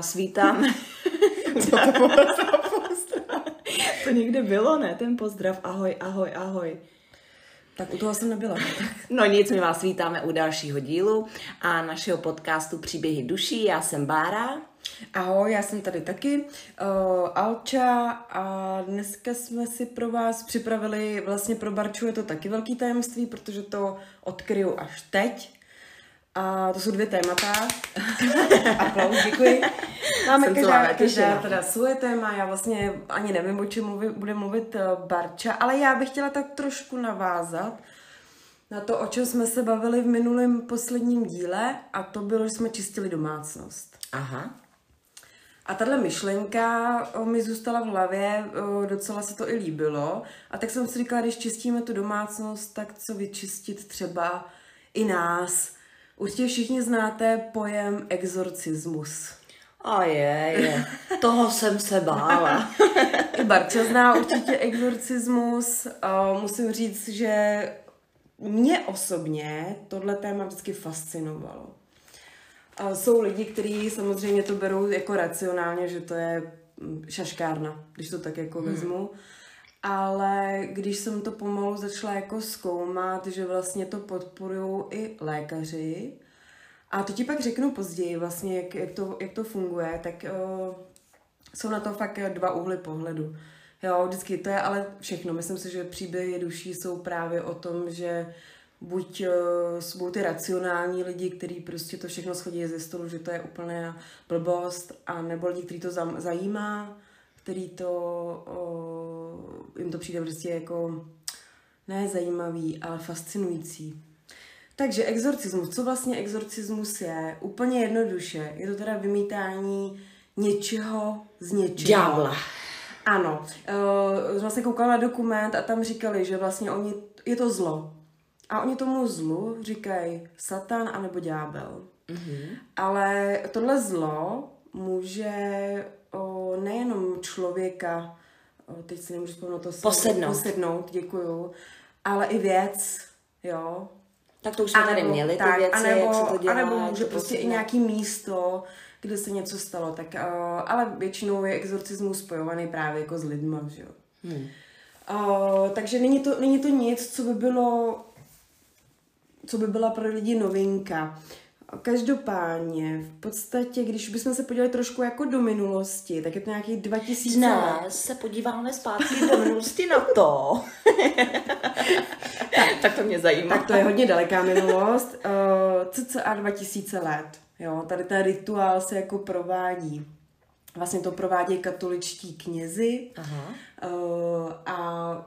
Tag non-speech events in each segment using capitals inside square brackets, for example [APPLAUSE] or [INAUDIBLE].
vás vítáme. Co [LAUGHS] to bylo za [LAUGHS] pozdrav? to někde bylo, ne? Ten pozdrav. Ahoj, ahoj, ahoj. Tak u toho jsem nebyla. No nic, my vás vítáme u dalšího dílu a našeho podcastu Příběhy duší. Já jsem Bára. Ahoj, já jsem tady taky, uh, Alča a dneska jsme si pro vás připravili, vlastně pro Barču je to taky velký tajemství, protože to odkryju až teď. A to jsou dvě témata. [LAUGHS] Aplaus, děkuji. Máme Jsem každá, celá každá teda svoje téma, já vlastně ani nevím, o čem mluví, bude mluvit eh, Barča, ale já bych chtěla tak trošku navázat na to, o čem jsme se bavili v minulém posledním díle a to bylo, že jsme čistili domácnost. Aha. A tahle myšlenka o, mi zůstala v hlavě, o, docela se to i líbilo. A tak jsem si říkala, když čistíme tu domácnost, tak co vyčistit třeba i nás. Určitě všichni znáte pojem exorcismus. A je, je. Toho jsem se bála. [LAUGHS] I Barča zná určitě exorcismus. Musím říct, že mě osobně tohle téma vždycky fascinovalo. A jsou lidi, kteří samozřejmě to berou jako racionálně, že to je mm, šaškárna, když to tak jako vezmu. Ale když jsem to pomalu začala jako zkoumat, že vlastně to podporují i lékaři, a to ti pak řeknu později vlastně, jak, jak, to, jak to funguje, tak uh, jsou na to fakt dva úhly pohledu. Jo, vždycky to je ale všechno. Myslím si, že příběhy duší jsou právě o tom, že buď uh, jsou ty racionální lidi, kteří prostě to všechno schodí ze stolu, že to je úplná blbost, a nebo lidi, kteří to zajímá, který to, uh, jim to přijde prostě jako ne zajímavý, ale fascinující. Takže exorcismus. Co vlastně exorcismus je? Úplně jednoduše. Je to teda vymítání něčeho z něčeho. Ďábla. Ano. Uh, vlastně koukala na dokument a tam říkali, že vlastně oni, je to zlo. A oni tomu zlu říkají satan anebo ďábel. Mm-hmm. Ale tohle zlo může o, nejenom člověka, teď si nemůžu vzpomenout to Posednout. posednout, děkuju, ale i věc, jo. Tak to už jsme tady měli, ty věci, anebo, jak se to dělá. anebo může prostě i posedne. nějaký místo, kde se něco stalo, tak, uh, ale většinou je exorcismus spojovaný právě jako s lidma, že jo. Hmm. Uh, takže není to, není to nic, co by bylo, co by byla pro lidi novinka. Každopádně, v podstatě, když bychom se podívali trošku jako do minulosti, tak je to nějakých 2000 let. Dnes se podíváme zpátky do minulosti na to. [LAUGHS] tak, tak to mě zajímá. Tak to je hodně daleká minulost. Uh, cca 2000 let. Jo, tady ten rituál se jako provádí. Vlastně to provádějí katoličtí knězi. Aha. Uh, a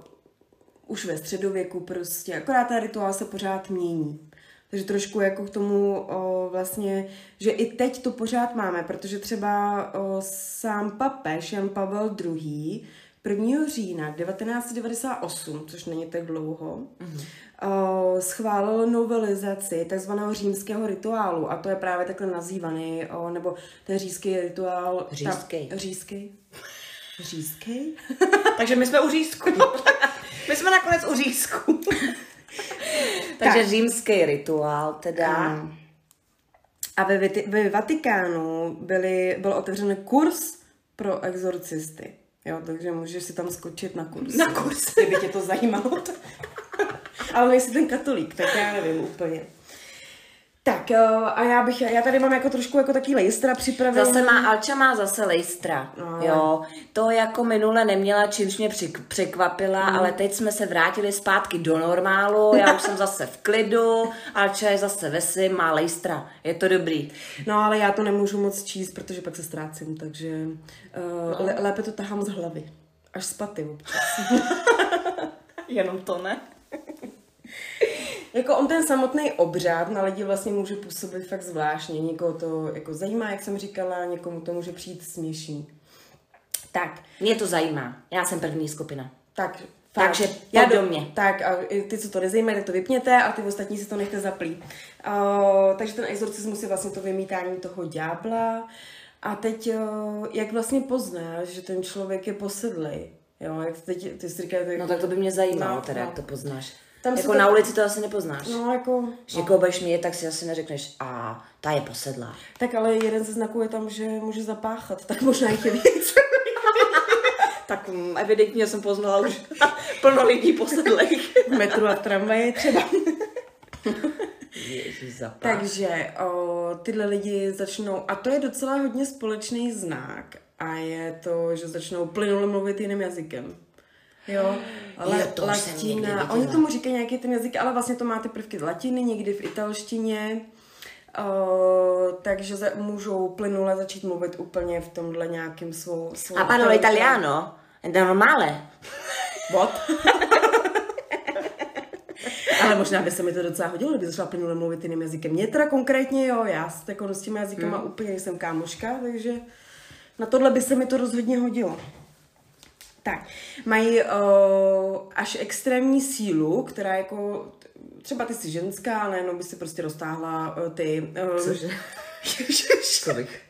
už ve středověku prostě, akorát ten rituál se pořád mění. Takže trošku jako k tomu o, vlastně, že i teď to pořád máme, protože třeba o, sám papež Jan Pavel II. 1. října 1998, což není tak dlouho, mm-hmm. schválil novelizaci takzvaného římského rituálu a to je právě takhle nazývaný, nebo ten říšský rituál... Říšský. Ta, říšský? Říšský? [LAUGHS] Takže my jsme u řízku. [LAUGHS] my jsme nakonec u řízku. Takže Tak. římský rituál teda. Ano. A ve, ve Vatikánu byly, byl otevřen kurz pro exorcisty. Jo, takže můžeš si tam skočit na kurz. Na kurz. Kdyby tě to zajímalo. [LAUGHS] Ale nejsi ten katolík, tak já nevím úplně. Tak a já bych, já tady mám jako trošku jako taký lejstra připravený. Zase má, Alča má zase lejstra, No. jo. To jako minule neměla, čímž mě překvapila, ale teď jsme se vrátili zpátky do normálu, já už jsem zase v klidu, Alča je zase ve svým, má lejstra, je to dobrý. No ale já to nemůžu moc číst, protože pak se ztrácím, takže uh, no. lépe to tahám z hlavy. Až z paty občas. [LAUGHS] [LAUGHS] Jenom to ne. Jako on ten samotný obřád na lidi vlastně může působit fakt zvláštně. Někoho to jako zajímá, jak jsem říkala, někomu to může přijít směšný. Tak, Mě to zajímá, já jsem první skupina. tak. Takže já pojď do mě. Tak a ty, co to nezajímají, tak to vypněte a ty ostatní si to nechte zaplít. Uh, takže ten exorcismus je vlastně to vymítání toho ďábla. A teď, uh, jak vlastně poznáš, že ten člověk je posedlý? Jo, jak teď, ty jsi říkal, No tak to by mě zajímalo No, teda, no. jak to poznáš. Tam Jako to- na ulici to asi nepoznáš. No, jako... Že někoho budeš mít, tak si asi neřekneš, a ta je posedlá. Tak ale jeden ze znaků je tam, že může zapáchat, tak možná jich je víc. [LAUGHS] Tak mm, evidentně jsem poznala už [LAUGHS] plno lidí posedlých. v metru a v tramvaji třeba. Takže o, tyhle lidi začnou, a to je docela hodně společný znak, a je to, že začnou plynule mluvit jiným jazykem. Jo, ale Jo, to latina, oni tomu říkají nějaký ten jazyk, ale vlastně to máte prvky z latiny, někdy v italštině, o, takže za, můžou plynule začít mluvit úplně v tomhle nějakým svou... svou A parlo italiano? Normale. What? [LAUGHS] Ale možná by se mi to docela hodilo, kdyby začala plynule mluvit jiným jazykem. Mě teda konkrétně jo, já s, jako s těmi jazykama hmm. úplně jsem kámoška, takže na tohle by se mi to rozhodně hodilo. Tak, mají uh, až extrémní sílu, která jako, třeba ty jsi ženská, ale jenom by si prostě roztáhla uh, ty... Uh, Cože? Co bych?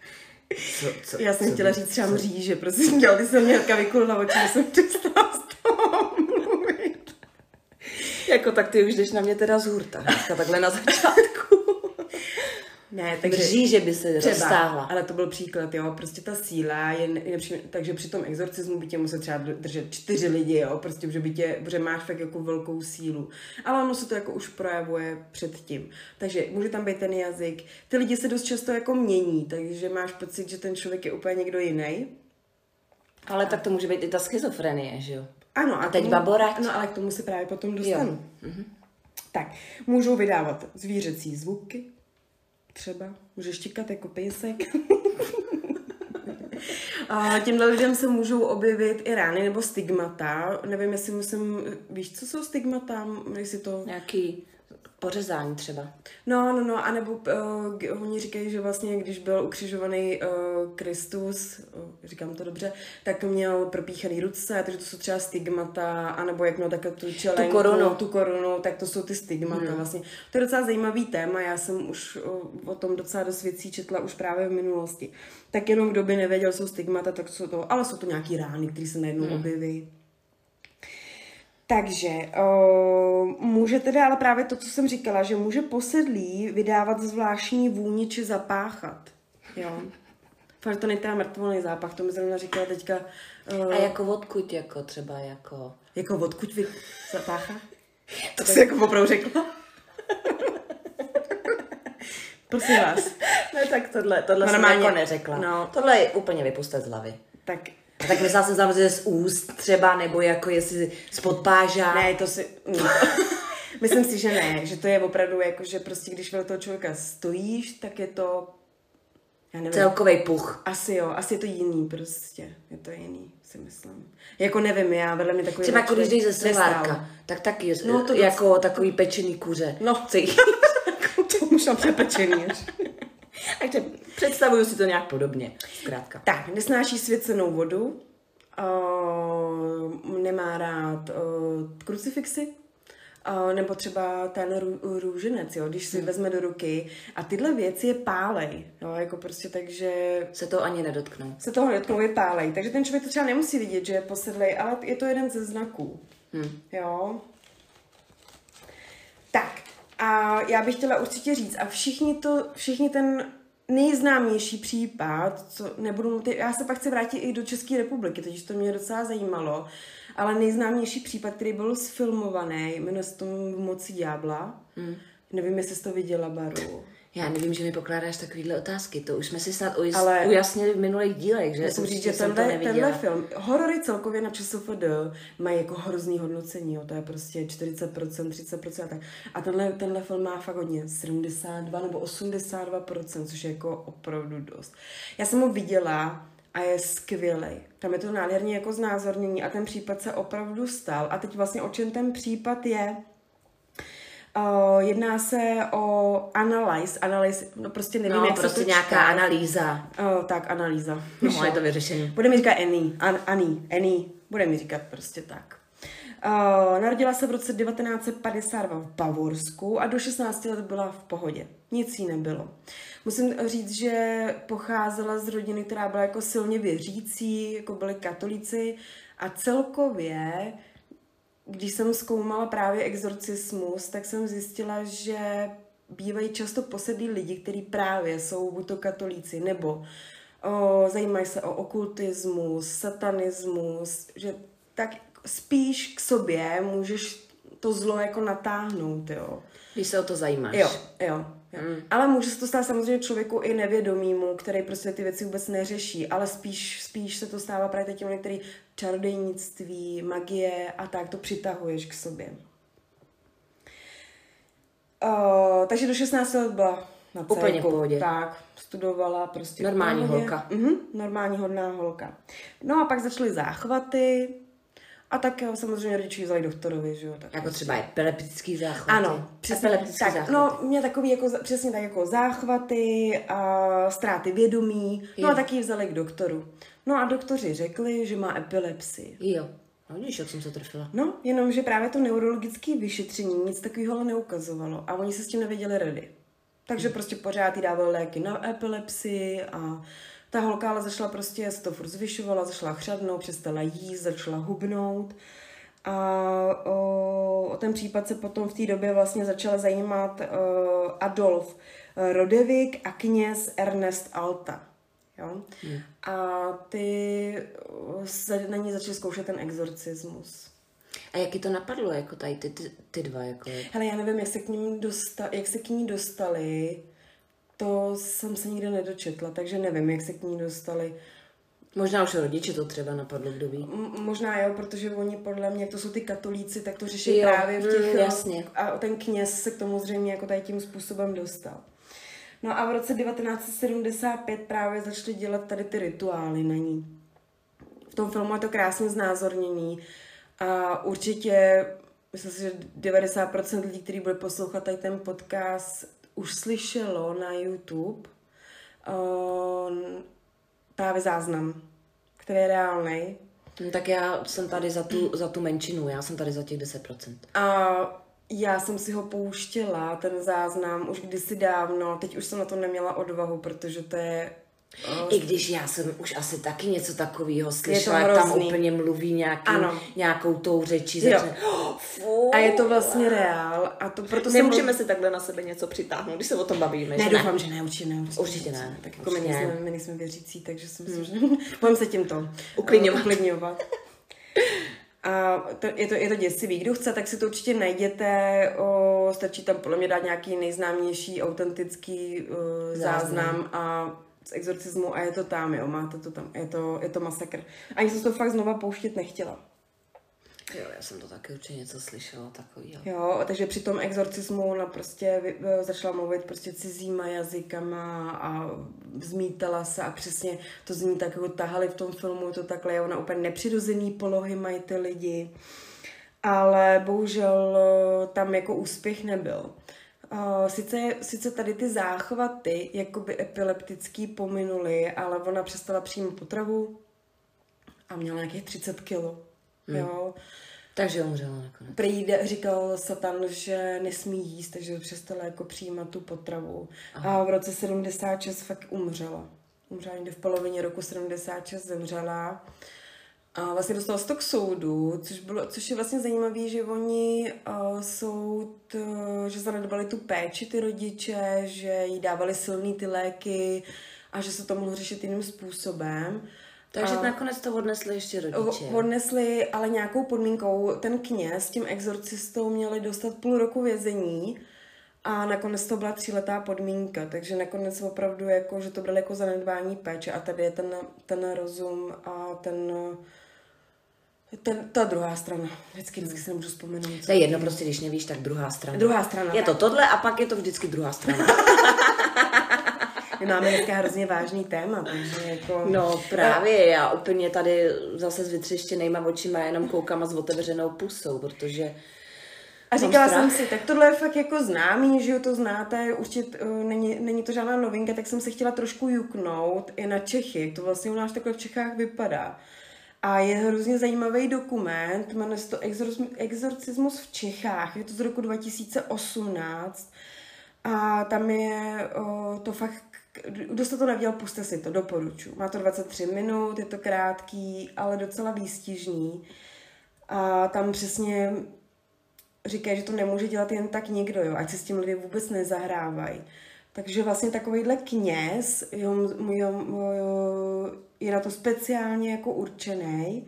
Co, co, já jsem co chtěla bych- říct třeba co- mříže, prosím tě, ale ty jsem mělka vykulila oči, že jsem přestala z toho mluvit. Jako tak ty už jdeš na mě teda z hurta, takhle na začátku. Ne, takže... Drží, že by se Třeba, roztáhla. ale to byl příklad, jo, prostě ta síla je, je nepřím, takže při tom exorcismu by tě musel třeba držet čtyři lidi, jo, prostě, že by tě, že máš fakt jako velkou sílu. Ale ono se to jako už projevuje předtím. Takže může tam být ten jazyk. Ty lidi se dost často jako mění, takže máš pocit, že ten člověk je úplně někdo jiný. Ale tak to může být i ta schizofrenie, že jo? Ano, A teď tomu- baborať. No, ale k tomu se právě potom dostanu. Tak, můžou vydávat zvířecí zvuky, třeba. Může štěkat jako pejsek. [LAUGHS] A těmhle lidem se můžou objevit i rány nebo stigmata. Nevím, jestli musím... Víš, co jsou stigmata? Jestli to... Nějaký pořezání třeba. No, no, no, anebo uh, oni říkají, že vlastně, když byl ukřižovaný uh, Kristus, uh, říkám to dobře, tak měl propíchaný ruce, takže to jsou třeba stigmata, anebo jak měl také tu čelenku, korunu. tu korunu, tak to jsou ty stigmata hmm. vlastně. To je docela zajímavý téma, já jsem už uh, o tom docela dost věcí četla už právě v minulosti. Tak jenom kdo by nevěděl, jsou stigmata, tak jsou to, ale jsou to nějaký rány, které se najednou hmm. objeví. Takže uh, může teda, ale právě to, co jsem říkala, že může posedlí vydávat zvláštní vůni či zapáchat. Jo. [LAUGHS] Fakt to není teda mrtvolný zápach, to mi zrovna říkala teďka. Uh, A jako odkud, jako třeba jako... jako odkud vy zapáchá? [LAUGHS] To jsi jako opravdu řekla? [LAUGHS] Prosím vás. Ne, tak tohle, tohle jsem Normálně. jako neřekla. No. Tohle je úplně vypustit z hlavy. Tak tak myslela jsem samozřejmě z úst třeba, nebo jako jestli spod páža. ne, to si... mm. [LAUGHS] Myslím si, že ne, že to je opravdu jako, že prostě když vedle toho člověka stojíš, tak je to, já nevím, Celkový puch. Asi jo, asi je to jiný prostě. Je to jiný, si myslím. Jako nevím, já vedle mě takový... Třeba jako když jdeš ze solárka, tak taky je, No, no, to to jako takový pečený kuře. No. Cítíš? [LAUGHS] to možná přepečený až. Takže představuju si to nějak podobně, zkrátka. Tak, nesnáší svěcenou vodu, uh, nemá rád uh, krucifixy, uh, nebo třeba ten rů, růženec, jo, když si hmm. vezme do ruky. A tyhle věci je pálej, jo, jako prostě takže Se to ani nedotknou. se toho dotknou je pálej. Takže ten člověk to třeba nemusí vidět, že je posedlej, ale je to jeden ze znaků. Hm. Jo. Tak, a já bych chtěla určitě říct, a všichni to, všichni ten nejznámější případ, co nebudu já se pak chci vrátit i do České republiky, totiž to mě docela zajímalo, ale nejznámější případ, který byl sfilmovaný, jmenuje se to V moci ďábla. Hmm. Nevím, jestli jsi to viděla, Baru. Já nevím, že mi pokládáš takovýhle otázky. To už jsme si snad ujas, Ale- ujasnili v minulých dílech, že Musím říct, že to tenhle, neviděla. tenhle film, horory celkově na ČSFD mají jako hrozný hodnocení, jo, to je prostě 40%, 30% a tak. A tenhle, tenhle film má fakt hodně, 72 nebo 82%, což je jako opravdu dost. Já jsem ho viděla a je skvělý. Tam je to nádherně jako znázornění a ten případ se opravdu stal. A teď vlastně o čem ten případ je? Uh, jedná se o analyze, analyze, no prostě nevím, No, jak prostě se to nějaká čte. analýza. Uh, tak, analýza. No, Vyšlo. je to vyřešení. Bude mi říkat Annie, An, Annie, Annie, bude mi říkat prostě tak. Uh, narodila se v roce 1952 v Bavorsku a do 16 let byla v pohodě. Nic jí nebylo. Musím říct, že pocházela z rodiny, která byla jako silně věřící, jako byli katolíci a celkově když jsem zkoumala právě exorcismus, tak jsem zjistila, že bývají často posedlí lidi, kteří právě jsou buď to katolíci, nebo o, zajímají se o okultismus, satanismus, že tak spíš k sobě můžeš to zlo jako natáhnout, jo. Když se o to zajímáš. Jo, jo. Mm. Ale může se to stát samozřejmě člověku i nevědomímu, který prostě ty věci vůbec neřeší, ale spíš, spíš se to stává právě těm, který čarodejnictví, magie a tak to přitahuješ k sobě. Uh, takže do 16 let byla na Úplně v pohodě. Tak, studovala prostě. Normální pohodě. holka. Mhm, normální hodná holka. No a pak začaly záchvaty a tak samozřejmě rodiče vzali doktorovi, že jo. Tak Jako třeba epileptický záchvat. ano, přesně. Epileptický Tak, záchvaty. no, mě takový jako, přesně tak jako záchvaty a ztráty vědomí. No Jo. a taky vzali k doktoru. No a doktoři řekli, že má epilepsii. Jo. No vidíš, jak jsem se trefila. No, jenomže právě to neurologické vyšetření nic takového neukazovalo a oni se s tím nevěděli rady. Takže prostě pořád jí dávali léky na epilepsii a ta holka ale začala prostě, se to furt zvyšovala, začala chřadnout, přestala jíst, začala hubnout. A o, o ten případ se potom v té době vlastně začal zajímat o, Adolf Rodevik a kněz Ernest Alta. Jo? Hmm. A ty se na ní začali zkoušet ten exorcismus. A jak to napadlo, jako tady ty, ty, ty dva, jako Hele, já nevím, jak se k, ním dosta- jak se k ní dostali, to jsem se nikde nedočetla, takže nevím, jak se k ní dostali. Možná už rodiče to třeba napadlo, kdo ví. M- možná jo, protože oni podle mě, jak to jsou ty katolíci, tak to řeší Jo, právě v těch... mm, jasně. A ten kněz se k tomu zřejmě jako tady tím způsobem dostal. No a v roce 1975 právě začali dělat tady ty rituály na ní. V tom filmu je to krásně znázornění a určitě, myslím si, že 90% lidí, kteří bude poslouchat tady ten podcast, už slyšelo na YouTube uh, právě záznam, který je reálný. No, tak já jsem tady za tu, za tu menšinu, já jsem tady za těch 10%. A já jsem si ho pouštěla, ten záznam, už kdysi dávno. Teď už jsem na to neměla odvahu, protože to je... I když já jsem už asi taky něco takového slyšela, jak tam úplně mluví nějaký, Ano. nějakou tou řečí, začne, oh, fuh. A je to vlastně reál. A to proto Nemůžeme si takhle na sebe něco přitáhnout, když se o tom bavíme, Ne, že doufám, že ne, určitě ne. Určitě ne, Tak jako my určitě ne. nejsme, my nejsme věřící, takže si myslím, že budeme se tímto Uklidňovat. eh, uklidňovat. A to, je, to, je to děsivý. Kdo chce, tak si to určitě najděte. O, stačí tam podle mě dát nějaký nejznámější, autentický uh, záznam. Záznam. a z exorcismu a je to tam, jo, máte to tam, je to, je to masakr. Ani jsem to fakt znova pouštět nechtěla. Jo, já jsem to taky určitě něco slyšela takového. Jo, takže při tom exorcismu ona prostě eh, začala mluvit prostě cizíma jazykama a zmítala se a přesně to zní tak, jako tahali v tom filmu, to takhle je ona úplně nepřirozený polohy mají ty lidi. Ale bohužel eh, tam jako úspěch nebyl. Eh, Sice, sice tady ty záchvaty, jakoby epileptický, pominuly, ale ona přestala přijímat potravu a měla nějakých 30 kilo. Jo. Takže umřela nakonec. Prý jde- říkal Satan, že nesmí jíst, takže přestala jako přijímat tu potravu. Aha. A v roce 76 fakt umřela. Umřela někde v polovině roku 76 zemřela. A vlastně dostala se to k soudu, což, bylo, což je vlastně zajímavé, že oni uh, soud, uh, že zanedbali tu péči ty rodiče, že jí dávali silný ty léky a že se to mohlo řešit jiným způsobem. Takže A- nakonec to odnesli ještě rodiče. Odnesli ale nějakou podmínkou, ten kněz s tím exorcistou měli dostat půl roku vězení a nakonec to byla tříletá podmínka, takže nakonec opravdu jako, že to bylo jako zanedbání péče a tady je ten, ten rozum a ten, ten, ta druhá strana. Vždycky, vždycky si nemůžu vzpomenout. To je jedno, prostě když nevíš, tak druhá strana. Druhá strana, Je tak. to tohle a pak je to vždycky druhá strana. [LAUGHS] My máme dneska hrozně vážný téma, takže jako... No právě, já úplně tady zase s vytřeštěnýma očima jenom koukám a s otevřenou pusou, protože A říkala strach. jsem si, tak tohle je fakt jako známý, že jo, to znáte, určitě uh, není, není to žádná novinka, tak jsem se chtěla trošku juknout i na Čechy, to vlastně u nás takhle v Čechách vypadá. A je hrozně zajímavý dokument, jmenuje se to Exorcism- Exorcismus v Čechách, je to z roku 2018 a tam je o, to fakt, kdo jste to neviděl, puste si to, doporučuji. Má to 23 minut, je to krátký, ale docela výstižný. A tam přesně říkají, že to nemůže dělat jen tak někdo, jo, ať se s tím lidé vůbec nezahrávají. Takže vlastně takovýhle kněz jo, jo, jo, je na to speciálně jako určený.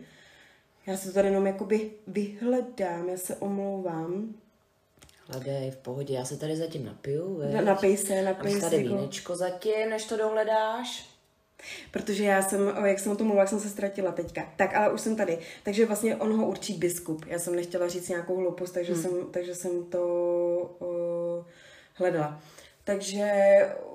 Já se to tady jenom jakoby vyhledám, já se omlouvám. Hledej, v pohodě, já se tady zatím napiju, veď? Napij se, napij se. tady jako... vínečko zatím, než to dohledáš. Protože já jsem, jak jsem o tom mluvila, jak jsem se ztratila teďka. Tak, ale už jsem tady. Takže vlastně on ho určí biskup. Já jsem nechtěla říct nějakou hloupost, takže, hmm. jsem, takže jsem to uh, hledala. Takže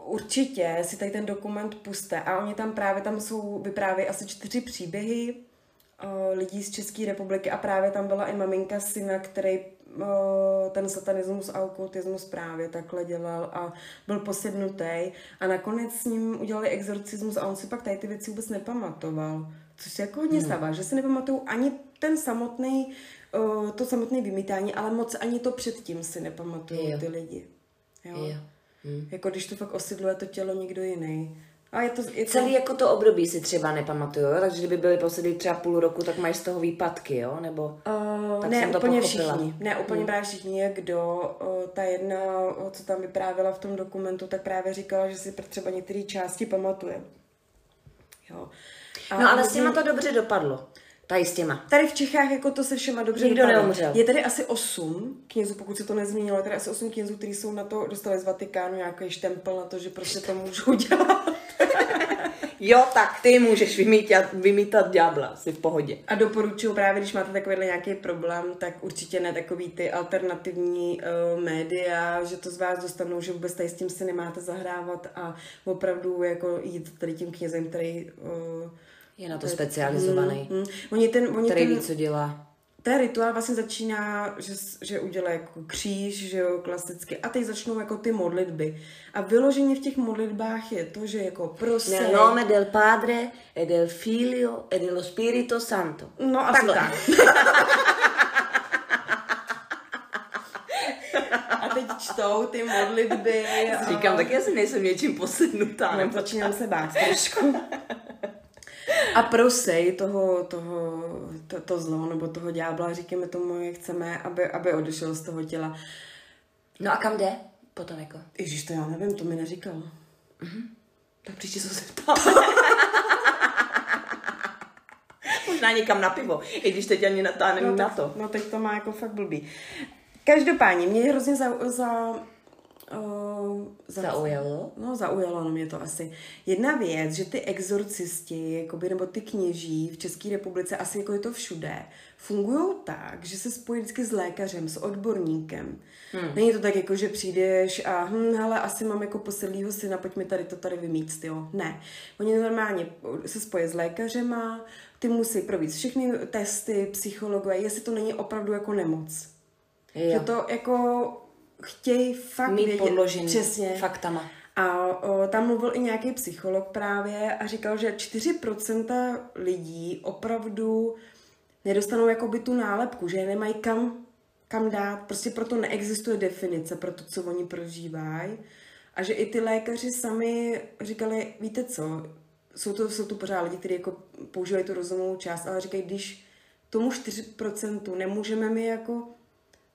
určitě si tady ten dokument puste. A oni tam právě, tam jsou, vyprávějí asi čtyři příběhy uh, lidí z České republiky a právě tam byla i maminka syna, který uh, ten satanismus a okultismus právě takhle dělal a byl posednutý a nakonec s ním udělali exorcismus a on si pak tady ty věci vůbec nepamatoval. Což se jako hodně hmm. stává, že si nepamatují ani ten samotný, uh, to samotné vymítání, ale moc ani to předtím si nepamatují ty lidi. Jo. jo. Hmm. Jako když to fakt osidluje to tělo někdo jiný. A je to, je to... Celý jako to období si třeba nepamatuju, jo? takže kdyby byli poslední třeba půl roku, tak mají z toho výpadky, jo? Nebo uh, tak ne, jsem to úplně pochopila. všichni. Ne, úplně hmm. právě všichni, jak kdo. Uh, ta jedna, uh, co tam vyprávěla v tom dokumentu, tak právě říkala, že si třeba některé části pamatuje. Jo. A no ale s těma to dobře dopadlo. Tady s těma. Tady v Čechách jako to se všema dobře Nikdo neumřel. Je tady asi osm knězů, pokud se to nezmínilo, je tady asi osm knězů, kteří jsou na to, dostali z Vatikánu nějaký štempel na to, že prostě to můžou [LAUGHS] dělat. jo, tak ty můžeš vymítat, vymítat ďábla, si v pohodě. A doporučuji právě, když máte takovýhle nějaký problém, tak určitě ne takový ty alternativní uh, média, že to z vás dostanou, že vůbec tady s tím si nemáte zahrávat a opravdu jako jít tady tím knězem, který uh, je na to specializovaný. Mm, mm. Oni ten, oni který ten, ví, co dělá. Ten rituál vlastně začíná, že, že udělá jako kříž, že jo, klasicky. A teď začnou jako ty modlitby. A vyloženě v těch modlitbách je to, že jako prostě... Nel nome del Padre, e del Figlio, e dello Spirito Santo. No a tak. [LAUGHS] a teď čtou ty modlitby. A... Říkám, tak já si nejsem něčím posednutá. No, začínám se bát trošku a prosej toho, toho to, to zlo nebo toho ďábla, říkáme tomu, jak chceme, aby, aby odešel z toho těla. No a kam jde potom jako? Ježíš, to já nevím, to mi neříkal. Mm-hmm. Tak příště se zeptám. [LAUGHS] Možná někam na pivo, i když teď ani natáhnem no, na to. No teď to má jako fakt blbý. Každopádně, mě hrozně za, za Uh, za, zaujalo? No, zaujalo no mě to asi. Jedna věc, že ty exorcisti, jakoby, nebo ty kněží v České republice, asi jako je to všude, fungují tak, že se spojí vždycky s lékařem, s odborníkem. Hmm. Není to tak, jako, že přijdeš a hm, hele, asi mám jako posedlýho syna, pojď mi tady to tady vymít, jo. Ne. Oni normálně se spojí s lékařema, ty musí provít všechny testy, psychologové, jestli to není opravdu jako nemoc. Jo. Že to jako chtějí fakt Mít vědět, podložený přesně. faktama. A o, tam mluvil i nějaký psycholog právě a říkal, že 4% lidí opravdu nedostanou jakoby tu nálepku, že nemají kam, kam dát. Prostě proto neexistuje definice pro to, co oni prožívají. A že i ty lékaři sami říkali, víte co, jsou to, jsou to pořád lidi, kteří jako používají tu rozumovou část, ale říkají, když tomu 4% nemůžeme mi jako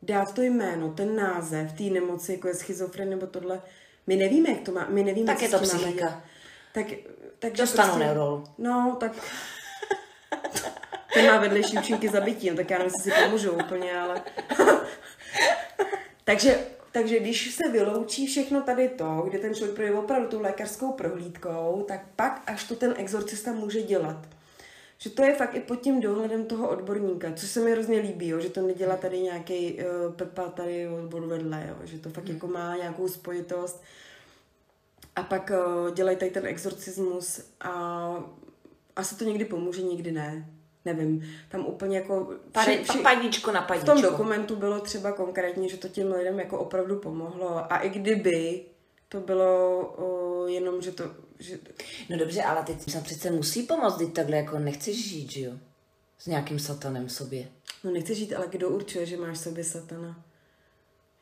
dát to jméno, ten název té nemoci, jako je schizofren nebo tohle, my nevíme, jak to má, my nevíme, tak je to psychika. Tak, tak Dostanu prostě, neurolu. No, tak ten má vedlejší účinky zabití, no, tak já nevím, jestli si pomůžu úplně, ale... [LAUGHS] takže, takže když se vyloučí všechno tady to, kde ten člověk projde opravdu tou lékařskou prohlídkou, tak pak až to ten exorcista může dělat že to je fakt i pod tím dohledem toho odborníka, což se mi hrozně líbí, jo, že to nedělá tady nějaký uh, Pepa tady odboru vedle, jo, že to fakt hmm. jako má nějakou spojitost. A pak uh, dělají tady ten exorcismus a asi to někdy pomůže, někdy ne. Nevím, tam úplně jako... Vši, vši, na padíčko. V tom dokumentu bylo třeba konkrétně, že to těm lidem jako opravdu pomohlo. A i kdyby to bylo uh, jenom, že to že... No dobře, ale teď se přece musí pomoct, teď takhle jako nechceš žít, že jo? S nějakým satanem v sobě. No nechceš žít, ale kdo určuje, že máš v sobě satana?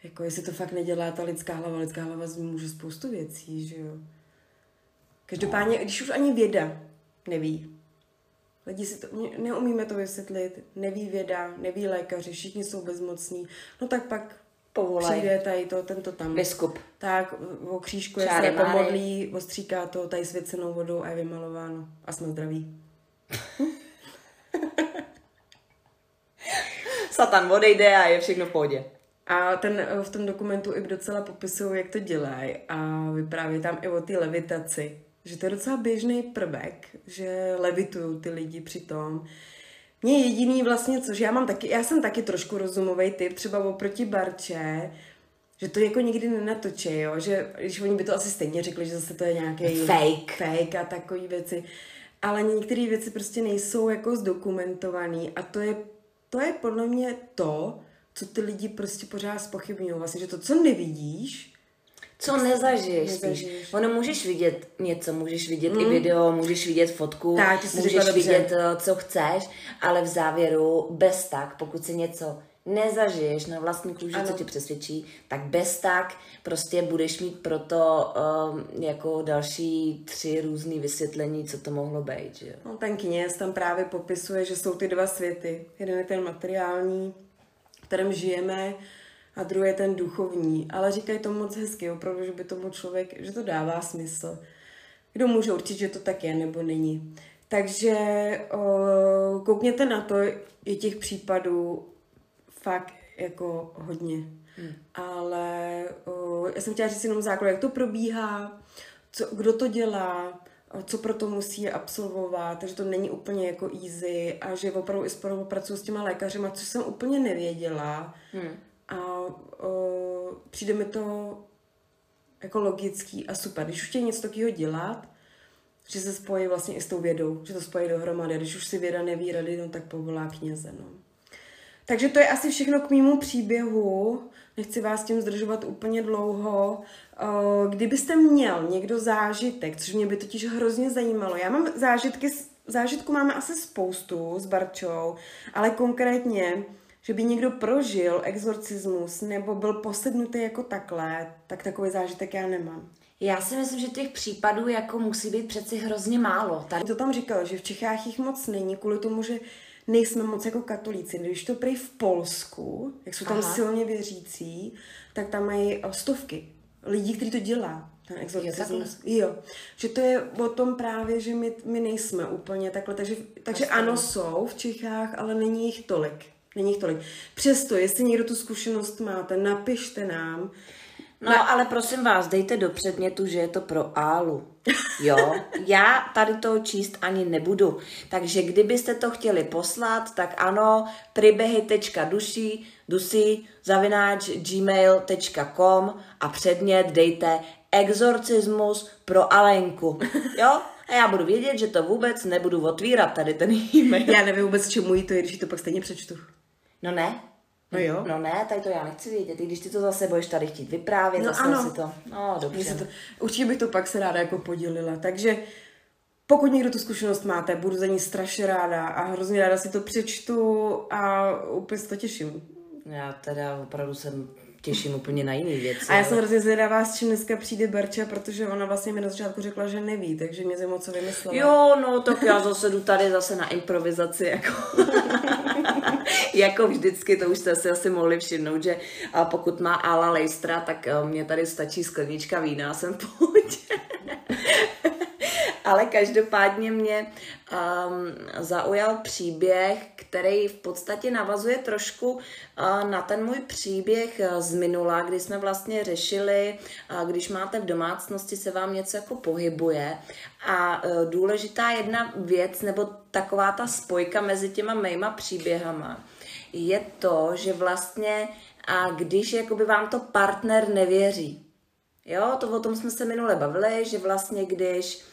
Jako jestli to fakt nedělá ta lidská hlava, lidská hlava může spoustu věcí, že jo? Každopádně, když už ani věda neví, Lidi si to, neumíme to vysvětlit, neví věda, neví lékaři, všichni jsou bezmocní. No tak pak Povolaj. přijde tady to, tento tam. Biskup. Tak o křížku je se pomodlí, ostříká to tady svěcenou vodou a je vymalováno. A jsme zdraví. [LAUGHS] Satan odejde a je všechno v pohodě. A ten eh, v tom dokumentu i docela popisují, jak to dělají a vypráví tam i o té levitaci. Že to je docela běžný prvek, že levitují ty lidi při tom. Mně jediný vlastně, což já mám taky, já jsem taky trošku rozumový typ, třeba oproti Barče, že to jako nikdy nenatočí, jo? že když oni by to asi stejně řekli, že zase to je nějaký Fake. fake a takové věci. Ale některé věci prostě nejsou jako zdokumentované a to je, to je podle mě to, co ty lidi prostě pořád spochybňují. Vlastně, že to, co nevidíš, Co nezažiješ Nezažiješ. spíš. Ono můžeš vidět něco, můžeš vidět i video, můžeš vidět fotku, Tak, můžeš řekla dobře. vidět, eh, co chceš, ale v závěru bez tak, pokud si něco nezažiješ na vlastní kůži, co tě přesvědčí, tak bez tak prostě budeš mít proto um, jako další tři různý vysvětlení, co to mohlo být. Že? No, ten kněz tam právě popisuje, že jsou ty dva světy. Jeden je ten materiální, v kterém žijeme, a druhý je ten duchovní. Ale říkají to moc hezky, opravdu, že by tomu člověk, že to dává smysl. Kdo může určit, že to tak je nebo není. Takže o, koukněte na to, je těch případů fakt jako hodně. Hmm. Ale o, já jsem chtěla říct jenom základ, jak to probíhá, co, kdo to dělá, o, co pro to musí absolvovat, takže to není úplně jako easy a že opravdu i spolupracuju s těma lékařima, což jsem úplně nevěděla. Hmm. A o, přijde mi to jako logický a super. Když už chtějí něco takového dělat, že se spojí vlastně i s tou vědou, že to spojí dohromady. Když už si věda neví rady, no tak povolá kněze, no. Takže to je asi všechno k mýmu příběhu. Nechci vás tím zdržovat úplně dlouho. Kdybyste měl někdo zážitek, což mě by totiž hrozně zajímalo. Já mám zážitky, zážitku máme asi spoustu s Barčou, ale konkrétně, že by někdo prožil exorcismus nebo byl posednutý jako takhle, tak takový zážitek já nemám. Já si myslím, že těch případů jako musí být přeci hrozně málo. Tady To tam říkal, že v Čechách jich moc není, kvůli tomu, že nejsme moc jako katolíci. Když to prý v Polsku, jak jsou tam Aha. silně věřící, tak tam mají o, stovky lidí, kteří to dělá. Ten exorcismus. Jo, Že to je o tom právě, že my, my nejsme úplně takhle. Takže, takže ano, jsou v Čechách, ale není jich tolik. Není jich tolik. Přesto, jestli někdo tu zkušenost máte, napište nám. No, ale prosím vás, dejte do předmětu, že je to pro Álu. Jo, [LAUGHS] já tady to číst ani nebudu. Takže kdybyste to chtěli poslat, tak ano, příběhy.duší, dusí, zavináč, gmail.com a předmět dejte exorcismus pro Alenku. Jo? A já budu vědět, že to vůbec nebudu otvírat tady ten [LAUGHS] e-mail. Já nevím vůbec, čemu jí to je, když to pak stejně přečtu. No ne. No jo. No ne, tady to já nechci vědět, i když ty to zase budeš tady chtít vyprávět, No zase ano. si to, no dobře. To, určitě bych to pak se ráda jako podělila. Takže pokud někdo tu zkušenost máte, budu za ní strašně ráda a hrozně ráda si to přečtu a úplně se to těším. Já teda opravdu se těším úplně na jiný věci. A já jsem hrozně zvědavá, s čím dneska přijde Barča, protože ona vlastně mi na začátku řekla, že neví, takže mě zajímalo, co vymyslela. Jo, no tak já zase jdu tady zase na improvizaci, jako, [LAUGHS] [LAUGHS] jako vždycky, to už jste si asi mohli všimnout, že pokud má Ala Lejstra, tak eh, mě tady stačí sklenička vína, jsem v pohodě. [LAUGHS] Ale každopádně mě um, zaujal příběh, který v podstatě navazuje trošku uh, na ten můj příběh uh, z minula, kdy jsme vlastně řešili, uh, když máte v domácnosti, se vám něco jako pohybuje. A uh, důležitá jedna věc, nebo taková ta spojka mezi těma mýma příběhama, je to, že vlastně, a když jakoby vám to partner nevěří, Jo, to o tom jsme se minule bavili, že vlastně když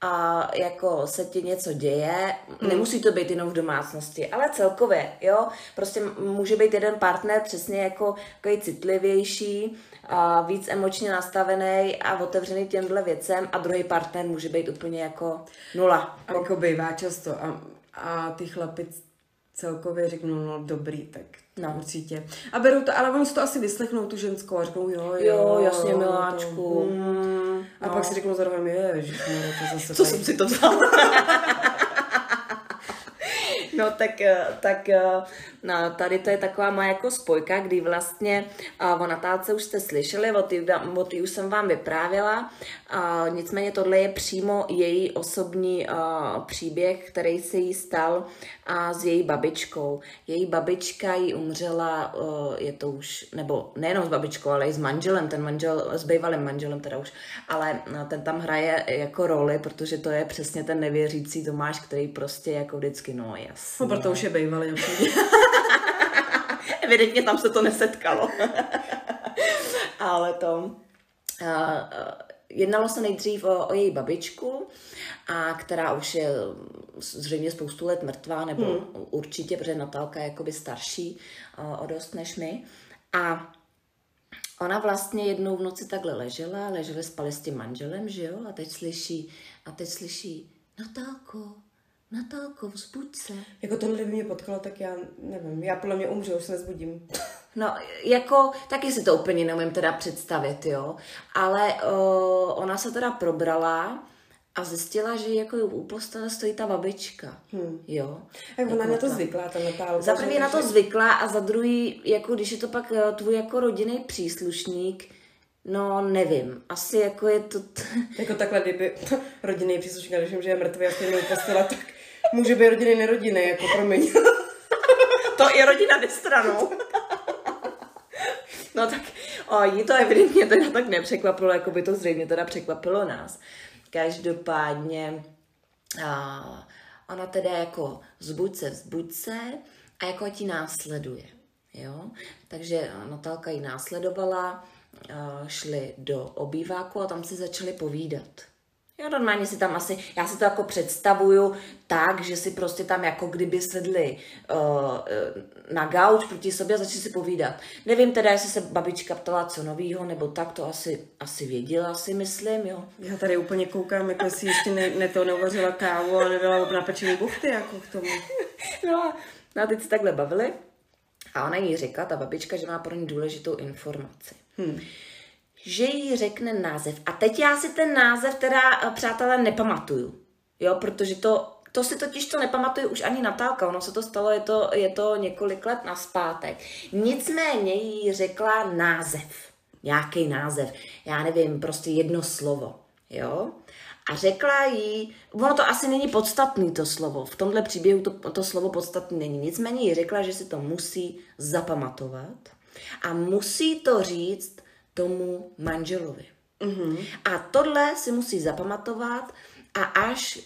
a jako se ti něco děje, hmm. nemusí to být jenom v domácnosti, ale celkově, jo, prostě může být jeden partner přesně jako takový citlivější, a víc emočně nastavený a otevřený těmhle věcem a druhý partner může být úplně jako nula. A jako bývá často. A, a ty chlapi celkově řeknou, no dobrý, tak No. no. určitě. A berou to, ale oni si to asi vyslechnou tu ženskou a řeknou, jo, jo, Jo, jasně, to- miláčku. mm. A no. pak si řeknou za rohem, ježiš, to zase Co tady- jsem si to vzala? [LAUGHS] No tak, eh, tak eh, no, tady to je taková moje jako spojka, kdy vlastně uh, o Natálce už jste slyšeli, o ty, o ty už jsem vám vyprávěla, nicméně tohle je přímo její osobní příběh, který se jí stal uh, s její babičkou. Její babička jí umřela, je to už, nebo nejenom s babičkou, ale i s manželem, ten manžel, s bývalým manželem teda už, ale ten tam hraje jako roli, protože to je přesně ten nevěřící Tomáš, který prostě jako vždycky, no jasně. No, proto už je bývalý [LAUGHS] Evidentně tam se to nesetkalo. [LAUGHS] Ale to... Uh, jednalo se nejdřív o, o její babičku, a která už je zřejmě spoustu let mrtvá, nebo hmm. určitě, protože Natálka je jakoby starší uh, o dost než my. A ona vlastně jednou v noci takhle ležela, leželi spali s tím manželem, že jo, a teď slyší, a teď slyší, Natálko, Natálko, vzbuď se. Jako tohle by mě potkalo, tak já nevím, já podle mě umřu, už se nezbudím. [LAUGHS] No, jako, taky si to úplně neumím teda představit, jo. Ale uh, ona se teda probrala a zjistila, že jako u postele stojí ta babička, hmm. jo. Tak ona jako na to zvyklá, ta Natálka. Za první na to zvyklá a za druhý, jako když je to pak eh, tvůj jako rodinný příslušník, No, nevím. Asi jako je to... T... jako takhle, kdyby [LAUGHS] rodinný příslušník, když že je mrtvý a stejně postela, tak může být rodiny nerodiny, jako promiň. [LAUGHS] to je rodina nestranou. no tak o, jí to evidentně teda tak nepřekvapilo, jako by to zřejmě teda překvapilo nás. Každopádně a, ona teda jako zbuď se a jako ti následuje. Jo? Takže Natálka ji následovala, šli do obýváku a tam si začali povídat. Jo, normálně si tam asi, já si to jako představuju tak, že si prostě tam jako kdyby sedli uh, na gauč proti sobě a začali si povídat. Nevím teda, jestli se babička ptala co novýho, nebo tak, to asi, asi věděla, si myslím, jo. Já tady úplně koukám, jako si ještě ne, ne to neuvařila kávu a nedala napečený buchty jako k tomu. [LAUGHS] no, no a teď si takhle bavili a ona jí řekla, ta babička, že má pro ní důležitou informaci. Hmm že jí řekne název. A teď já si ten název teda, eh, přátelé, nepamatuju. Jo, protože to, to si totiž to nepamatuje už ani Natálka, ono se to stalo, je to, je to několik let naspátek. Nicméně jí řekla název, nějaký název, já nevím, prostě jedno slovo, jo. A řekla jí, ono to asi není podstatný to slovo, v tomhle příběhu to, to slovo podstatný není, nicméně jí řekla, že si to musí zapamatovat a musí to říct tomu manželovi. Mm-hmm. A tohle si musí zapamatovat a až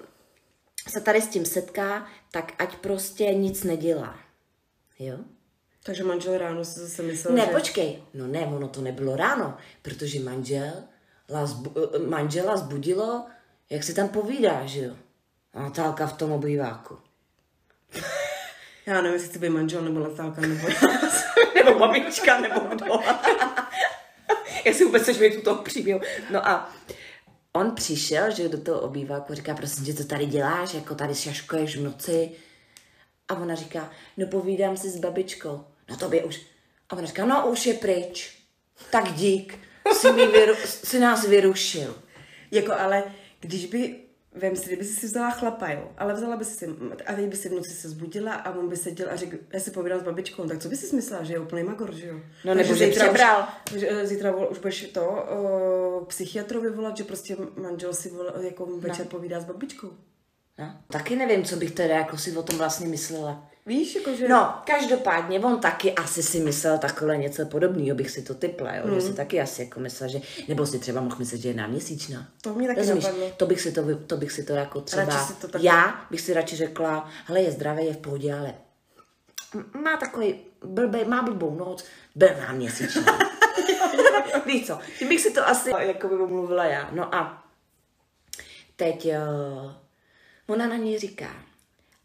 se tady s tím setká, tak ať prostě nic nedělá. Jo? Takže manžel ráno si zase myslel, Ne, že... počkej. No ne, ono to nebylo ráno, protože manžel, manžela zbudilo, jak si tam povídá, že jo? Natálka v tom obýváku. [LAUGHS] Já nevím, jestli chci být manžel nebo Natálka, nebo [LAUGHS] nebo babička, nebo kdo. [LAUGHS] Jak si vůbec chceš tu toho příběhu. No a on přišel, že do toho obýváku říká, prosím tě, co tady děláš, jako tady šaškuješ v noci. A ona říká, no povídám si s babičkou. No to by už. A ona říká, no už je pryč. Tak dík, jsi, vyru, jsi nás vyrušil. Jako ale, když by Vem si, kdyby si vzala chlapa, jo, ale vzala by si, a teď by si v noci se zbudila a on by seděl a řekl, já si povídám s babičkou, tak co by si myslela, že je úplný magor, že jo? No nebo že přebral. Už, eh, zítra už budeš to uh, psychiatrovi volat, že prostě manžel si vol, jako večer no. povídá s babičkou. No, taky nevím, co bych teda jako si o tom vlastně myslela. Víš, jakože... No, každopádně on taky asi si myslel takhle něco podobného, bych si to typla, jo? Mm. že si taky asi jako myslel, že, nebo si třeba mohl myslet, že je náměsíčná. To mě taky Rozumíš? napadlo. To bych si to, to bych si to jako třeba, to taky... já bych si radši řekla, hele, je zdravé, je v pohodě, ale má takový blbý, má blbou noc, byl náměsíčný. [LAUGHS] Víš co, tím bych si to asi jako by mluvila já. No a teď uh, ona na ní říká,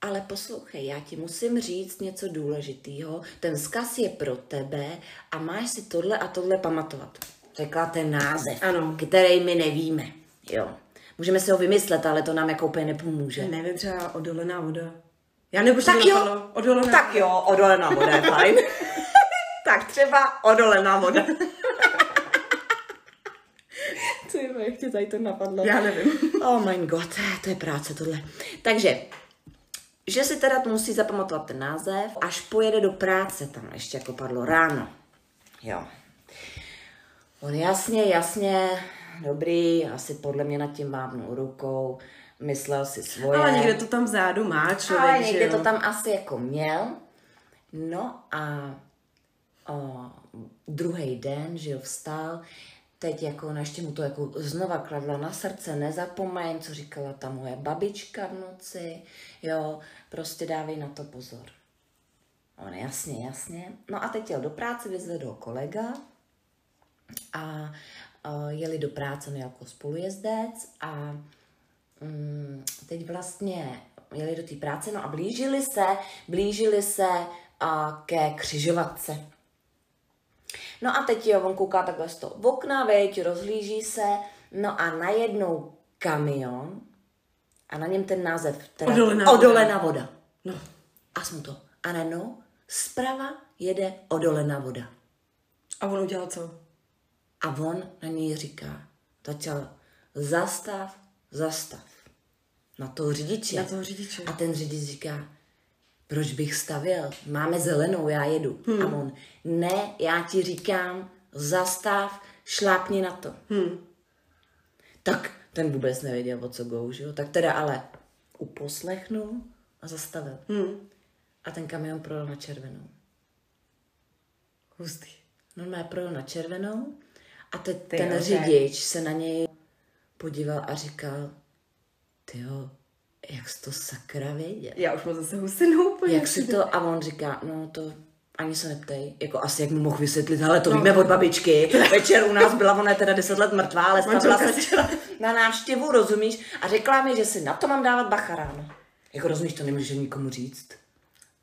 ale poslouchej, já ti musím říct něco důležitého. Ten zkaz je pro tebe a máš si tohle a tohle pamatovat. Řekla ten název, ano. který my nevíme. Jo. Můžeme si ho vymyslet, ale to nám jako úplně nepomůže. Nevím, třeba odolená voda. Já nebo tak jo, odolená tak jo, odolená voda je fajn. [LAUGHS] tak třeba odolená voda. [LAUGHS] Co je, jak tě tady to napadlo? Já nevím. Oh my god, to je práce tohle. Takže že si teda musí zapamatovat ten název, až pojede do práce, tam ještě jako padlo ráno. Jo. On jasně, jasně, dobrý, asi podle mě nad tím mávnul rukou, myslel si svoje. Ale někde to tam vzadu má člověk, Ale někde to tam asi jako měl. No a o, druhý den, že jo, vstal, teď jako ona ještě mu to jako znova kladla na srdce, nezapomeň, co říkala ta moje babička v noci, jo, prostě dávej na to pozor. On jasně, jasně. No a teď jel do práce, vyzvedl kolega a uh, jeli do práce no jako spolujezdec a mm, teď vlastně jeli do té práce, no a blížili se, blížili se a ke křižovatce. No a teď jo, on kouká takhle z toho okna, veď, rozhlíží se, no a najednou kamion a na něm ten název, teda Odolená odolená voda. No. A jsme to. A najednou zprava jede odolená voda. A on udělal co? A on na něj říká, začal zastav, zastav. Na toho řidiče. Na toho řidiče. A ten řidič říká, proč bych stavěl? Máme zelenou, já jedu. Hmm. A on, ne, já ti říkám, zastav, šlápni na to. Hmm. Tak ten vůbec nevěděl, o co go, že jo? Tak teda ale uposlechnul a zastavil. Hmm. A ten kamion projel na červenou. Hustý. Normálně projel na červenou a teď Ty ten jo, řidič se na něj podíval a říkal, ty jo, jak jsi to sakra věděl? Já už mám zase hustinu úplně. Jak si to, a on říká, no to ani se neptej, jako asi jak mu mohl vysvětlit, ale to no. víme od babičky, [LAUGHS] večer u nás byla, ona je teda 10 let mrtvá, ale stavila se včera na návštěvu, rozumíš, a řekla mi, že si na to mám dávat bacha ráno. Jako rozumíš, to nemůžeš nikomu říct.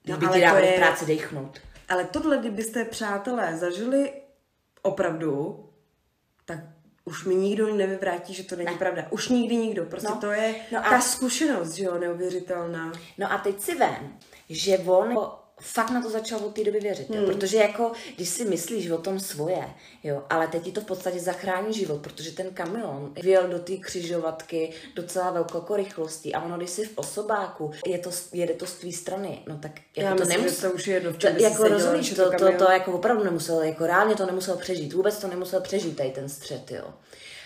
No, by ale ti dávali je- práci dechnout. Ale tohle, kdybyste, přátelé, zažili opravdu, tak už mi nikdo nevyvrátí, že to není Ne. pravda. Už nikdy nikdo. Prostě No. to je No a- ta zkušenost, že jo, neuvěřitelná. No a teď si vem, že on fakt na to začal od té doby věřit, hmm. jo? protože jako, když si myslíš o tom svoje, jo, ale teď ti to v podstatě zachrání život, protože ten kamion vyjel do té křižovatky docela velkou rychlostí a ono, když jsi v osobáku, je to, jede to z tvý strany, no tak jako Já to myslím, nemus... že to už je v to, jako rozumíš, to, to, kamion- to, jako opravdu nemusel, jako reálně to nemusel přežít, vůbec to nemusel přežít tady ten střet, jo.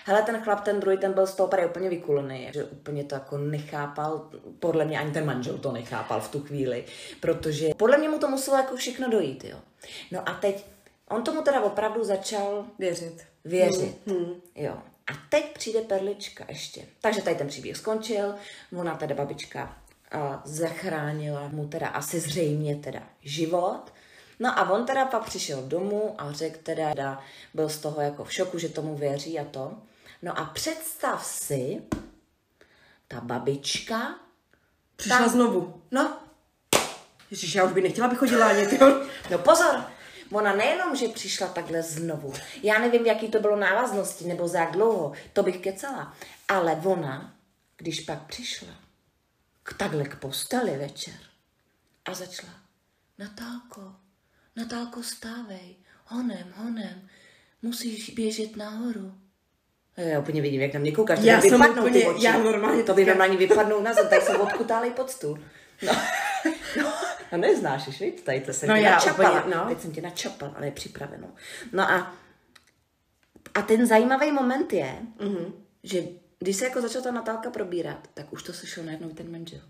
Hele, ten chlap, ten druhý, ten byl z toho úplně vykulený, že úplně to jako nechápal, podle mě ani ten manžel to nechápal v tu chvíli, protože podle mě mu to muselo jako všechno dojít, jo. No a teď, on tomu teda opravdu začal Věřit. věřit, Hmm. jo. A teď přijde perlička ještě. Takže tady ten příběh skončil, ona teda babička a zachránila mu teda asi zřejmě teda život. No a on teda pak přišel domů a řekl teda, byl z toho jako v šoku, že tomu věří a to. No a představ si, ta babička, Přišla Tam- znovu. no, Ježiš, já už bych nechtěla, aby chodila ani ty. [LAUGHS] No pozor, ona nejenom, že přišla takhle znovu, já nevím, jaký to bylo návaznosti, nebo za jak dlouho, to bych kecala, ale ona, když pak přišla k takhle k posteli večer a začala, Natálko, Natálko, stávej, honem, honem, musíš běžet nahoru. Já úplně vidím, jak na mě koukáš, to Já jsem vypadnou ty úplně- oči. já normálně to by normálně vypadnou na zem, tak se odkutáli pod stůl. No. no, no neznáš, víš, tady to jsem No tě já načapala. úplně, no. Teď jsem tě načapala, ale je připravenou. No a, a ten zajímavý moment je, mm-hmm. že když se jako začala ta Natálka probírat, tak už to slyšel najednou ten manžel.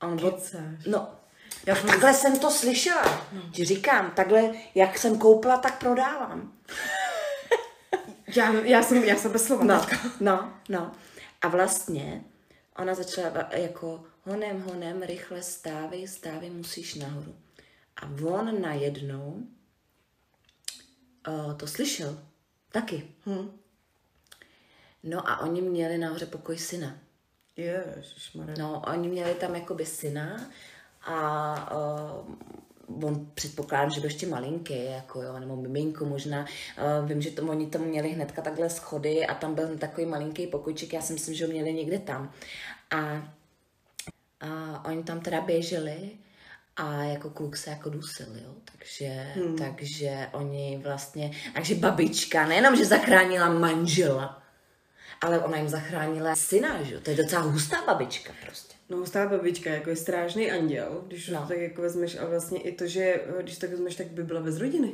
A on od, no, Já a jsem- takhle jsem to slyšela. No. Ti říkám, takhle, jak jsem koupila, tak prodávám. Já, já, jsem, já jsem bez slova. No, teďka. no, no. A vlastně ona začala jako honem, honem, rychle stávej, stávej, musíš nahoru. A on najednou uh, to slyšel taky. Hm. No a oni měli nahoře pokoj syna. Ježišmarja. No, oni měli tam jakoby syna a uh, on předpokládám, že byl ještě malinký, jako jo, nebo miminko možná. Uh, vím, že to, oni tam měli hnedka takhle schody a tam byl takový malinký pokojček, já si myslím, že ho měli někde tam. A, a oni tam teda běželi a jako kluk se jako dusil, jo, takže, hmm. takže oni vlastně, takže babička nejenom, že zachránila manžela, ale ona jim zachránila syna, že jo? To je docela hustá babička prostě. No, hustá babička, jako je strážný anděl, když no. tak jako vezmeš a vlastně i to, že když tak vezmeš, tak by byla bez rodiny.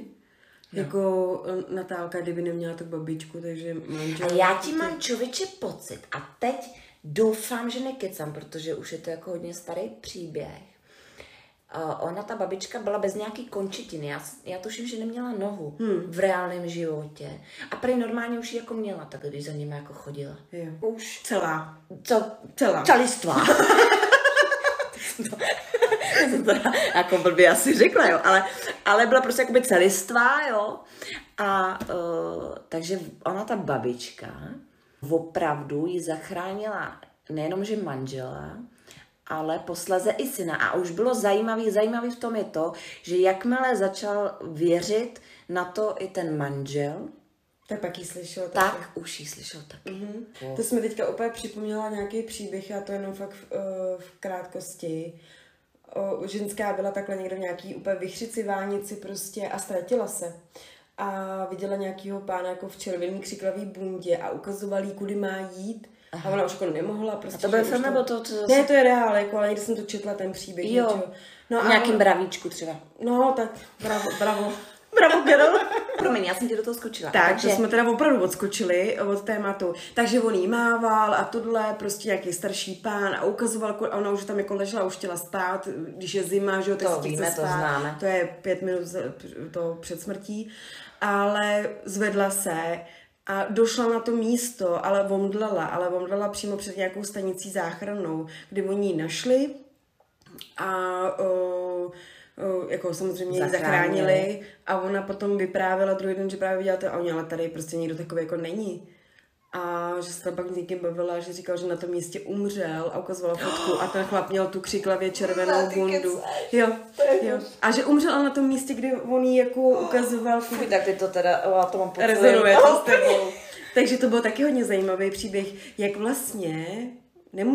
No. Jako eh, Natálka, kdyby neměla tu babičku, takže manžel... A já ti mám člověče pocit a teď doufám, že nekecám, protože už je to jako hodně starý příběh. Uh, ona, ta babička, byla bez nějaký končetiny. Já, já tuším, že neměla nohu hmm. v reálném životě. A prý normálně už ji jako měla, tak když za nimi jako chodila. Jo. Už celá. Co? Celá. Čalistva. [LAUGHS] jsem to jako blbě asi řekla, jo, ale, ale byla prostě jakoby celistvá, jo. A uh, takže ona, ta babička, opravdu ji zachránila nejenom, že manžela, ale posleze i syna. A už bylo zajímavý, zajímavý v tom je to, že jakmile začal věřit na to i ten manžel, tak pak ji slyšel taky. Tak už ji slyšel taky. Mm-hmm. Oh. To jsme teďka opět připomněla nějaký příběh, a to jenom fakt v, uh, v krátkosti. O, ženská byla takhle někde v nějaký úplně vychřici vánici prostě a ztratila se. A viděla nějakého pána jako v červený křiklavý bundě a ukazoval jí, kudy má jít Aha. A ona už jako nemohla. Prostě, a to byl film nebo to, to zase... Ne, to je reál, jako, ale někdy jsem to četla, ten příběh. Jo, něčeho. no, v nějakým bravíčku třeba. No, tak bravo, bravo. [LAUGHS] Bravo, Gerol. [LAUGHS] Promiň, já jsem ti do toho skočila. Tak, takže... to jsme teda opravdu odskočili od tématu. Takže on jí mával a tohle, prostě nějaký starší pán a ukazoval, a ona už tam jako ležela, už chtěla spát, když je zima, že jo, tak to víme, spát. to známe. To je pět minut to před smrtí. Ale zvedla se, a došla na to místo, ale omdlela, ale omdlela přímo před nějakou stanicí záchrannou, kdy oni ji našli a o, jako samozřejmě ji zachránili. a ona potom vyprávěla druhý den, že právě viděla to a oni, ale tady prostě nikdo takový jako není a že se tam pak někým bavila, že říkal, že na tom místě umřel a ukazovala fotku a ten chlap měl tu křiklavě červenou bundu. Jo, jo. A že umřel na tom místě, kde on jí jako ukazoval. Fuj, tak ty to teda, já to mám. Rezonuje to s tebou. Takže to byl taky hodně zajímavý příběh, jak vlastně,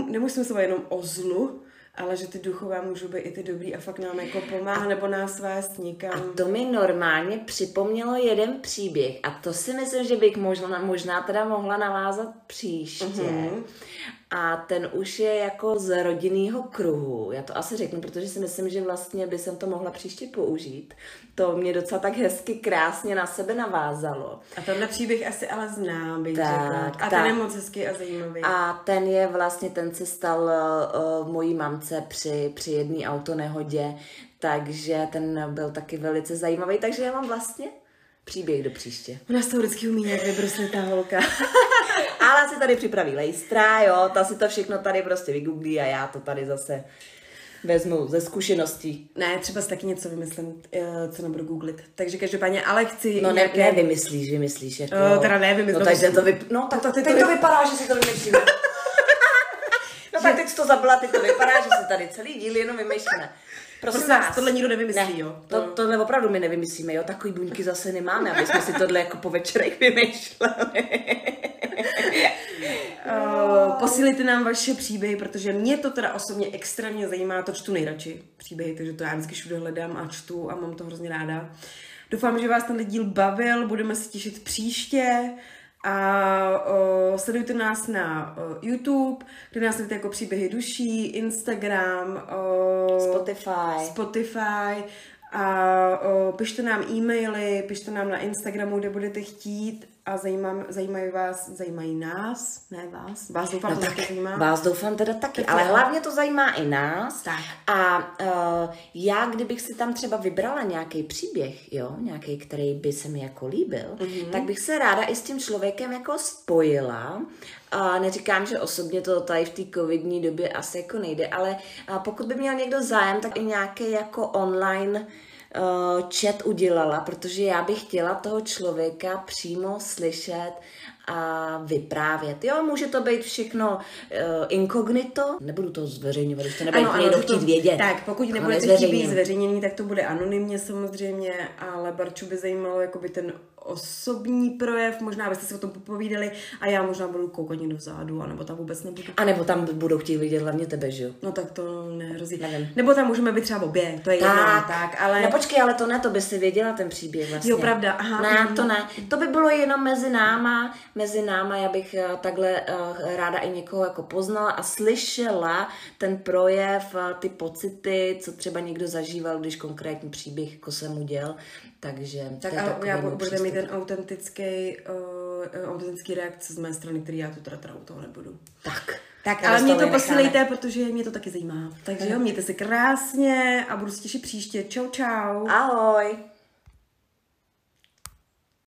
nemusím se jenom o zlu, ale že ty duchové můžou být i ty dobrý a fakt nám jako pomáhá nebo nás vést někam. A to mi normálně připomnělo jeden příběh a to si myslím, že bych možná, možná teda mohla navázat příště. Mm-hmm. A ten už je jako z rodinného kruhu. Já to asi řeknu, protože si myslím, že vlastně by jsem to mohla příště použít. To mě docela tak hezky, krásně na sebe navázalo. A tenhle příběh asi ale znám, bych tak, řekla. A tak. ten je moc hezký a zajímavý. A ten je vlastně, ten se stal uh, mojí mamce při, při jedné autonehodě, takže ten byl taky velice zajímavý. Takže já mám vlastně příběh do příště. Ona se to vždycky umí jak ta holka. [LAUGHS] Ale si tady připraví lejstra, jo, ta si to všechno tady prostě vygooglí a já to tady zase vezmu ze zkušeností. Ne, třeba si taky něco vymyslím, eh, co nebudu googlit. Takže každopádně, ale chci No nějaké... ne, vymyslíš, vymyslíš. Jako... Uh, teda ne, vymyslím. No, takže to, vyp... no, tak, to, teď to, to vypadá, že si to vymyslíme. [LAUGHS] no tak teď to zabila, teď to vypadá, že si tady celý díl jenom vymýšlíme. Prosím, Prosím vás, tohle nikdo nevymyslí, ne, jo? To, tohle opravdu my nevymyslíme, jo? Takový buňky zase nemáme, aby jsme si tohle jako po večerech [LAUGHS] vymýšleli. Uh, [LAUGHS] posílejte nám vaše příběhy, protože mě to teda osobně extrémně zajímá, to čtu nejradši příběhy, takže to já vždycky všude hledám a čtu a mám to hrozně ráda. Doufám, že vás ten díl bavil, budeme se těšit příště. A o, sledujte nás na o, YouTube, kde nás najdete jako příběhy duší, Instagram, o, Spotify. Spotify a o, pište nám e-maily, pište nám na Instagramu, kde budete chtít a zajímám, zajímají vás, zajímají nás, ne vás, vás doufám, no tak, zajímá. Vás doufám teda taky, tak ale hlavně to zajímá i nás. Tak. A uh, já, kdybych si tam třeba vybrala nějaký příběh, jo, nějaký, který by se mi jako líbil, mm-hmm. tak bych se ráda i s tím člověkem jako spojila. A neříkám, že osobně to tady v té covidní době asi jako nejde, ale pokud by měl někdo zájem, tak i nějaký jako online uh, chat udělala, protože já bych chtěla toho člověka přímo slyšet a vyprávět. Jo, může to být všechno uh, inkognito, nebudu to zveřejňovat, když to nebude ano, někdo chtít vědět. Tak, pokud nebudete chtít být zveřejněný, tak to bude anonymně samozřejmě, ale Barču by zajímalo jakoby ten osobní projev, možná byste si o tom popovídali a já možná budu koukat někdo vzadu, anebo tam vůbec nebudu. A nebo tam budou chtít vidět hlavně tebe, že jo? No tak to nehrozí. Nevím. Nebo tam můžeme být třeba obě, to je jedno, tak, ale... No počkej, ale to ne, to by si věděla ten příběh vlastně. Jo, pravda, aha. Ne, to ne. To by bylo jenom mezi náma, mezi náma, já bych eh, takhle uh, ráda i někoho jako poznala a slyšela ten projev, uh, ty pocity, co třeba někdo zažíval, když konkrétní příběh jako se mu děl. Takže Tak a já budete mít ten autentický, uh, autentický reakce z mé strany, který já tu teda, teda u toho nebudu. Tak. Tak, ale mě to posílejte, protože mě to taky zajímá. Takže jo, mějte se krásně a budu se těšit příště. Čau, čau. Ahoj.